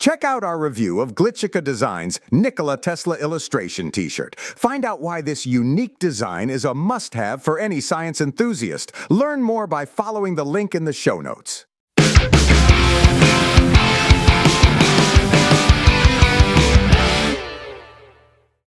Check out our review of Glitschika Designs Nikola Tesla illustration t-shirt. Find out why this unique design is a must-have for any science enthusiast. Learn more by following the link in the show notes.